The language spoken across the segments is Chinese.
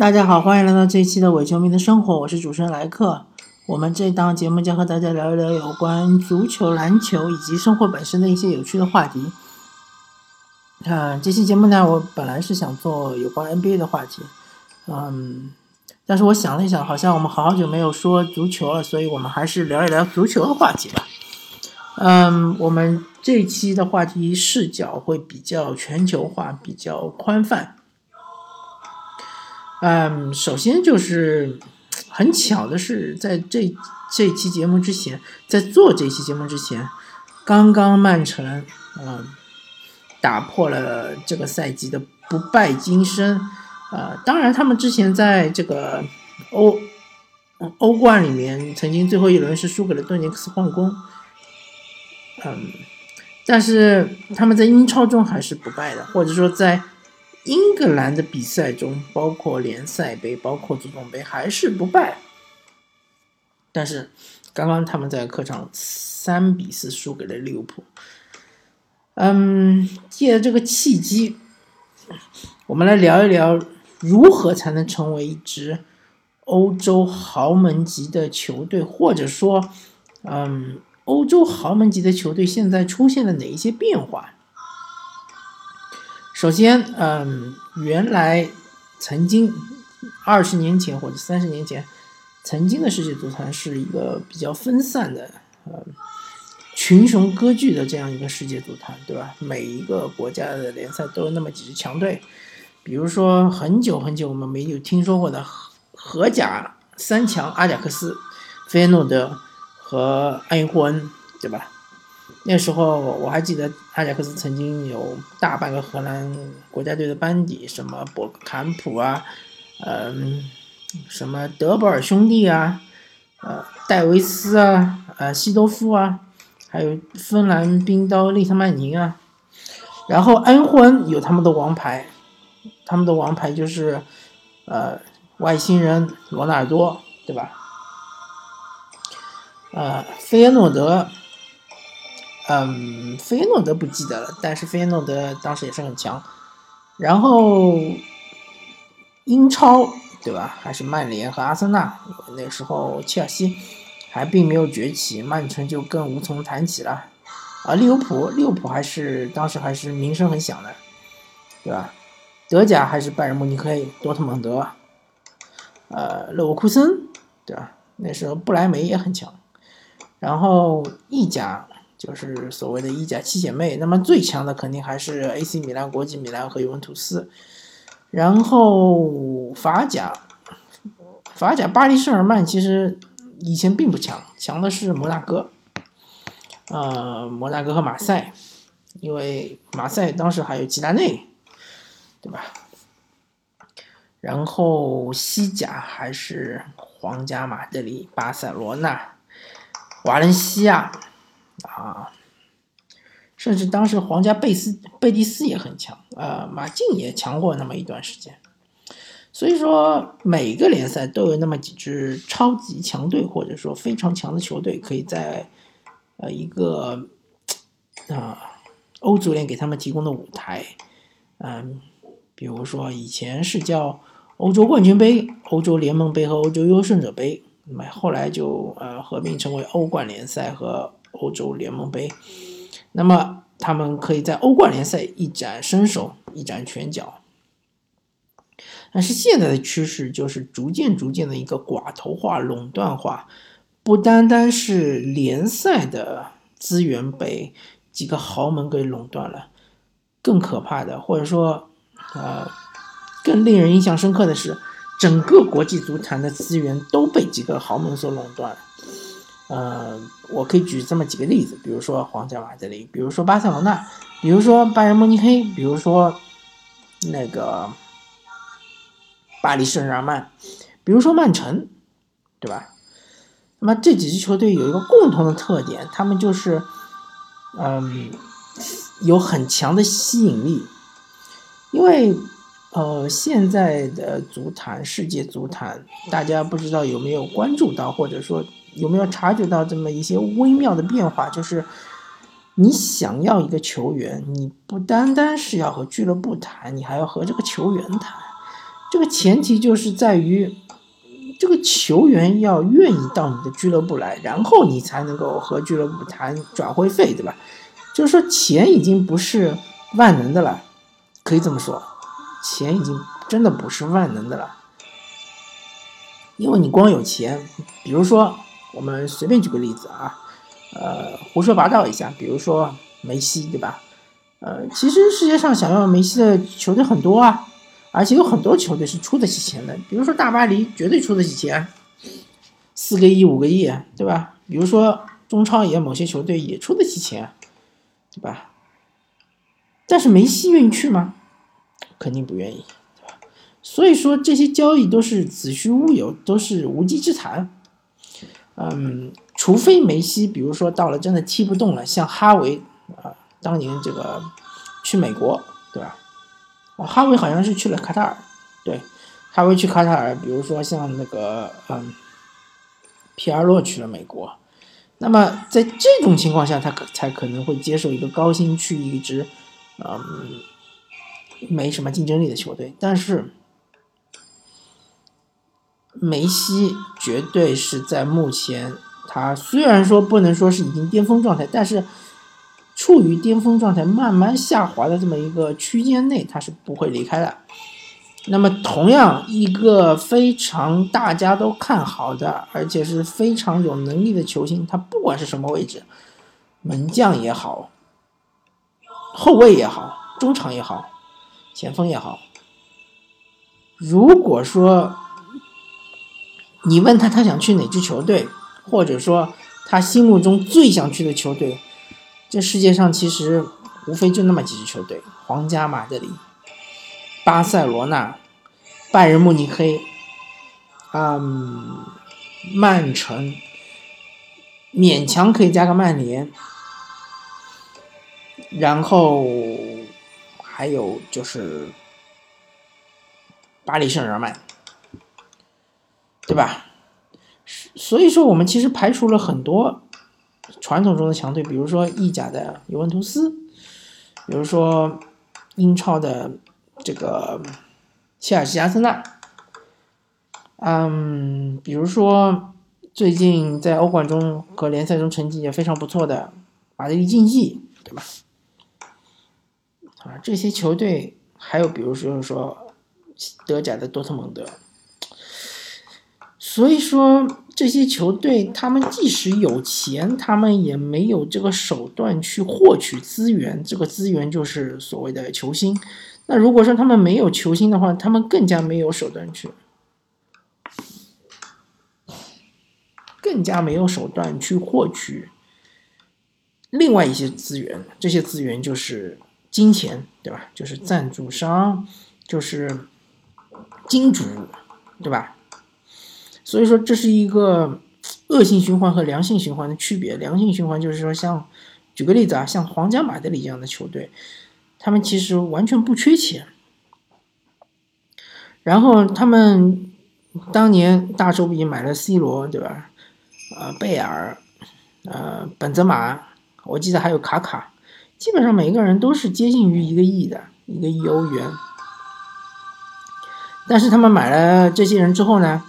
大家好，欢迎来到这一期的伪球迷的生活，我是主持人莱克。我们这档节目将和大家聊一聊有关足球、篮球以及生活本身的一些有趣的话题。啊，这期节目呢，我本来是想做有关 NBA 的话题，嗯，但是我想了一想，好像我们好久没有说足球了，所以我们还是聊一聊足球的话题吧。嗯，我们这期的话题视角会比较全球化，比较宽泛。嗯，首先就是很巧的是，在这这期节目之前，在做这期节目之前，刚刚曼城嗯打破了这个赛季的不败金身。呃，当然他们之前在这个欧欧冠里面曾经最后一轮是输给了顿涅斯矿工，嗯，但是他们在英超中还是不败的，或者说在。英格兰的比赛中，包括联赛杯、包括足总杯，还是不败。但是，刚刚他们在客场三比四输给了利物浦。嗯，借着这个契机，我们来聊一聊如何才能成为一支欧洲豪门级的球队，或者说，嗯，欧洲豪门级的球队现在出现了哪一些变化？首先，嗯，原来曾经二十年前或者三十年前，曾经的世界足坛是一个比较分散的，呃，群雄割据的这样一个世界足坛，对吧？每一个国家的联赛都有那么几支强队，比如说很久很久我们没有听说过的荷甲三强阿贾克斯、费耶诺德和埃因霍恩，对吧？那时候我还记得阿贾克斯曾经有大半个荷兰国家队的班底，什么博坎普啊，嗯，什么德博尔兄弟啊，呃，戴维斯啊，呃，西多夫啊，还有芬兰冰刀利特曼宁啊，然后恩霍恩有他们的王牌，他们的王牌就是呃外星人罗纳尔多，对吧？呃，菲耶诺德。嗯，菲耶诺德不记得了，但是菲耶诺德当时也是很强。然后英超对吧？还是曼联和阿森纳，那时候切尔西还并没有崛起，曼城就更无从谈起了。啊，利物浦，利物浦还是当时还是名声很响的，对吧？德甲还是拜仁慕尼黑、多特蒙德，呃，勒沃库森，对吧？那时候不莱梅也很强。然后意甲。就是所谓的意甲七姐妹，那么最强的肯定还是 AC 米兰、国际米兰和尤文图斯。然后法甲，法甲巴黎圣日耳曼其实以前并不强，强的是摩纳哥，呃，摩纳哥和马赛，因为马赛当时还有吉达内，对吧？然后西甲还是皇家马德里、巴塞罗那、瓦伦西亚。啊，甚至当时皇家贝斯贝蒂斯也很强，呃，马竞也强过那么一段时间。所以说，每个联赛都有那么几支超级强队，或者说非常强的球队，可以在呃一个啊欧足联给他们提供的舞台，嗯，比如说以前是叫欧洲冠军杯、欧洲联盟杯和欧洲优胜者杯，那么后来就呃合并成为欧冠联赛和。欧洲联盟杯，那么他们可以在欧冠联赛一展身手，一展拳脚。但是现在的趋势就是逐渐逐渐的一个寡头化、垄断化，不单单是联赛的资源被几个豪门给垄断了，更可怕的，或者说，呃，更令人印象深刻的是，整个国际足坛的资源都被几个豪门所垄断。呃，我可以举这么几个例子，比如说皇家马德里，比如说巴塞罗那，比如说拜仁慕尼黑，比如说那个巴黎圣日耳曼，比如说曼城，对吧？那么这几支球队有一个共同的特点，他们就是，嗯，有很强的吸引力，因为呃，现在的足坛，世界足坛，大家不知道有没有关注到，或者说。有没有察觉到这么一些微妙的变化？就是你想要一个球员，你不单单是要和俱乐部谈，你还要和这个球员谈。这个前提就是在于这个球员要愿意到你的俱乐部来，然后你才能够和俱乐部谈转会费，对吧？就是说钱已经不是万能的了，可以这么说，钱已经真的不是万能的了，因为你光有钱，比如说我们随便举个例子啊，呃，胡说八道一下，比如说梅西，对吧？呃，其实世界上想要梅西的球队很多啊，而且有很多球队是出得起钱的，比如说大巴黎绝对出得起钱，四个亿、五个亿，对吧？比如说中超也某些球队也出得起钱。对吧？但是梅西愿意去吗？肯定不愿意，对吧？所以说这些交易都是子虚乌有，都是无稽之谈。嗯，除非梅西，比如说到了真的踢不动了，像哈维啊，当年这个去美国，对吧？哦，哈维好像是去了卡塔尔，对，哈维去卡塔尔，比如说像那个嗯，皮尔洛去了美国。那么在这种情况下，他可才可能会接受一个高薪去一支，嗯，没什么竞争力的球队。但是梅西绝对是在目前，他虽然说不能说是已经巅峰状态，但是处于巅峰状态慢慢下滑的这么一个区间内，他是不会离开的。那么，同样一个非常大家都看好的，而且是非常有能力的球星，他不管是什么位置，门将也好，后卫也好，中场也好，前锋也好，如果说你问他他想去哪支球队，或者说他心目中最想去的球队，这世界上其实无非就那么几支球队：皇家马德里。巴塞罗那、拜仁慕尼黑、嗯，曼城，勉强可以加个曼联，然后还有就是巴黎圣日耳曼，对吧？所以说，我们其实排除了很多传统中的强队，比如说意甲的尤文图斯，比如说英超的。这个切尔西、阿森纳，嗯，比如说最近在欧冠中和联赛中成绩也非常不错的马德里竞技，对吧？啊，这些球队还有比如说说德甲的多特蒙德，所以说这些球队他们即使有钱，他们也没有这个手段去获取资源，这个资源就是所谓的球星。那如果说他们没有球星的话，他们更加没有手段去，更加没有手段去获取另外一些资源。这些资源就是金钱，对吧？就是赞助商，就是金主，对吧？所以说这是一个恶性循环和良性循环的区别。良性循环就是说，像举个例子啊，像皇家马德里这样的球队。他们其实完全不缺钱，然后他们当年大手笔买了 C 罗，对吧？呃，贝尔，呃，本泽马，我记得还有卡卡，基本上每个人都是接近于一个亿的一个亿欧元。但是他们买了这些人之后呢，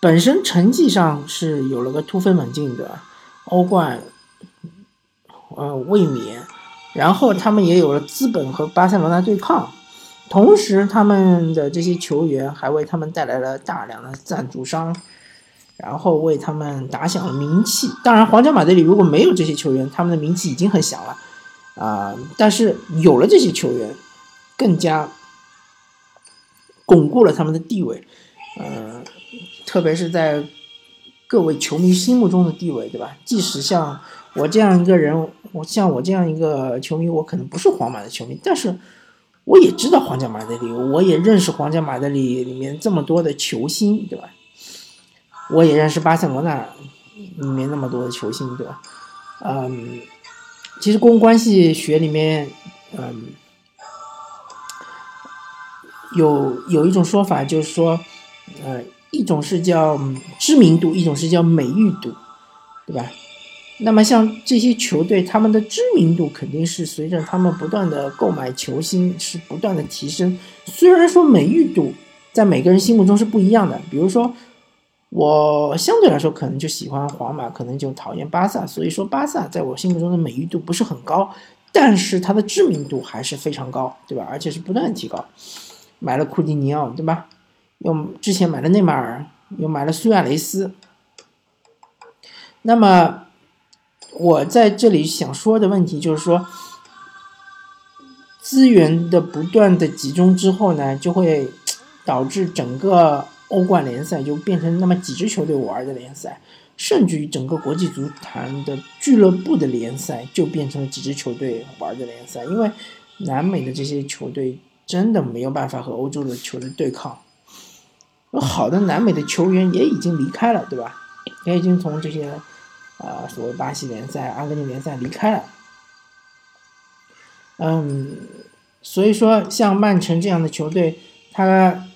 本身成绩上是有了个突飞猛进的欧冠，呃，卫冕。然后他们也有了资本和巴塞罗那对抗，同时他们的这些球员还为他们带来了大量的赞助商，然后为他们打响了名气。当然，皇家马德里如果没有这些球员，他们的名气已经很响了啊。但是有了这些球员，更加巩固了他们的地位，嗯，特别是在各位球迷心目中的地位，对吧？即使像。我这样一个人，我像我这样一个球迷，我可能不是皇马的球迷，但是我也知道皇家马德里，我也认识皇家马德里里面这么多的球星，对吧？我也认识巴塞罗那里面那么多的球星，对吧？嗯，其实公共关系学里面，嗯，有有一种说法，就是说，呃，一种是叫知名度，一种是叫美誉度，对吧？那么像这些球队，他们的知名度肯定是随着他们不断的购买球星是不断的提升。虽然说美誉度在每个人心目中是不一样的。比如说，我相对来说可能就喜欢皇马，可能就讨厌巴萨。所以说，巴萨在我心目中的美誉度不是很高，但是它的知名度还是非常高，对吧？而且是不断提高。买了库蒂尼奥，对吧？又之前买了内马尔，又买了苏亚雷斯。那么，我在这里想说的问题就是说。资源的不断的集中之后呢，就会导致整个欧冠联赛就变成那么几支球队玩的联赛，甚至于整个国际足坛的俱乐部的联赛就变成了几支球队玩的联赛。因为南美的这些球队真的没有办法和欧洲的球队对抗，好的南美的球员也已经离开了，对吧？也已经从这些啊所谓巴西联赛、阿根廷联赛离开了。嗯，所以说像曼城这样的球队，他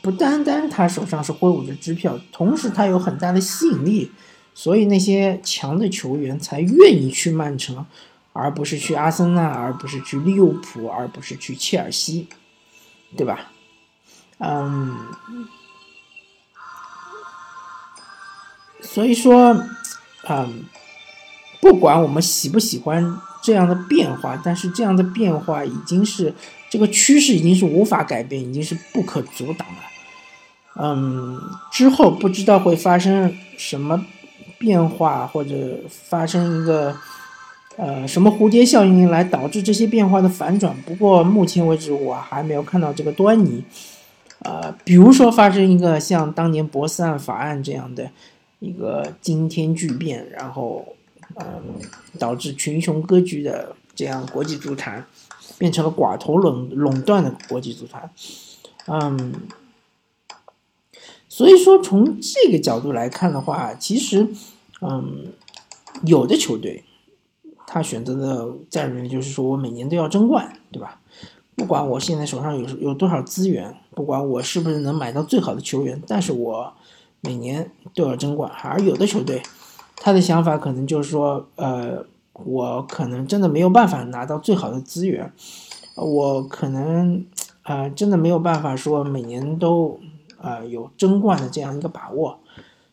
不单单他手上是挥舞着支票，同时他有很大的吸引力，所以那些强的球员才愿意去曼城，而不是去阿森纳，而不是去利物浦，而不是去切尔西，对吧？嗯，所以说，嗯，不管我们喜不喜欢。这样的变化，但是这样的变化已经是这个趋势，已经是无法改变，已经是不可阻挡了。嗯，之后不知道会发生什么变化，或者发生一个呃什么蝴蝶效应来导致这些变化的反转。不过目前为止，我还没有看到这个端倪。呃，比如说发生一个像当年博斯案法案这样的一个惊天巨变，然后。嗯，导致群雄割据的这样国际足坛，变成了寡头垄垄断的国际足坛。嗯，所以说从这个角度来看的话，其实，嗯，有的球队他选择的战略就是说我每年都要争冠，对吧？不管我现在手上有有多少资源，不管我是不是能买到最好的球员，但是我每年都要争冠。而有的球队。他的想法可能就是说，呃，我可能真的没有办法拿到最好的资源，我可能，呃，真的没有办法说每年都，呃，有争冠的这样一个把握，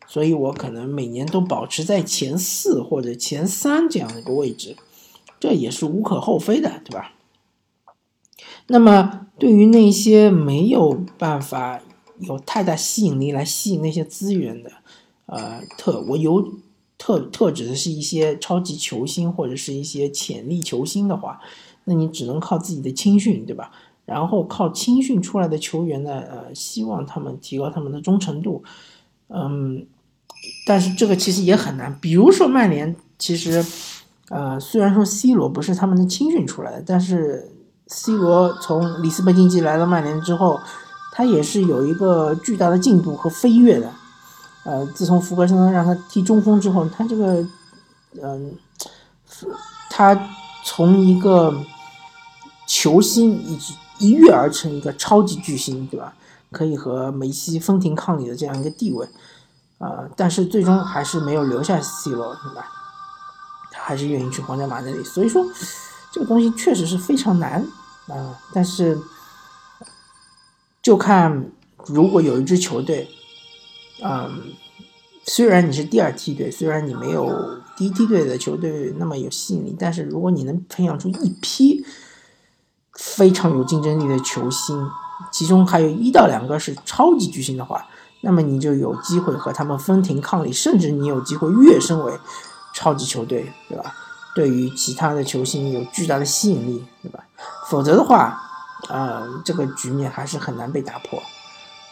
所以我可能每年都保持在前四或者前三这样的一个位置，这也是无可厚非的，对吧？那么对于那些没有办法有太大吸引力来吸引那些资源的，呃，特我有。特特指的是一些超级球星或者是一些潜力球星的话，那你只能靠自己的青训，对吧？然后靠青训出来的球员呢，呃，希望他们提高他们的忠诚度，嗯，但是这个其实也很难。比如说曼联，其实，呃，虽然说 C 罗不是他们的青训出来的，但是 C 罗从里斯本竞技来到曼联之后，他也是有一个巨大的进步和飞跃的。呃，自从福格森让他踢中锋之后，他这个，嗯，他从一个球星一一跃而成一个超级巨星，对吧？可以和梅西分庭抗礼的这样一个地位，啊，但是最终还是没有留下 C 罗，对吧？他还是愿意去皇家马德里，所以说这个东西确实是非常难啊。但是就看如果有一支球队。嗯，虽然你是第二梯队，虽然你没有第一梯队的球队那么有吸引力，但是如果你能培养出一批非常有竞争力的球星，其中还有一到两个是超级巨星的话，那么你就有机会和他们分庭抗礼，甚至你有机会跃升为超级球队，对吧？对于其他的球星有巨大的吸引力，对吧？否则的话，呃，这个局面还是很难被打破。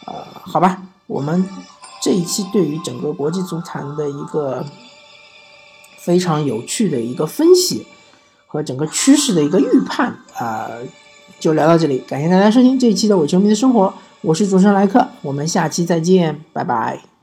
呃，好吧，我们。这一期对于整个国际足坛的一个非常有趣的一个分析和整个趋势的一个预判啊，就聊到这里。感谢大家收听这一期的我球迷的生活，我是主持人莱克，我们下期再见，拜拜。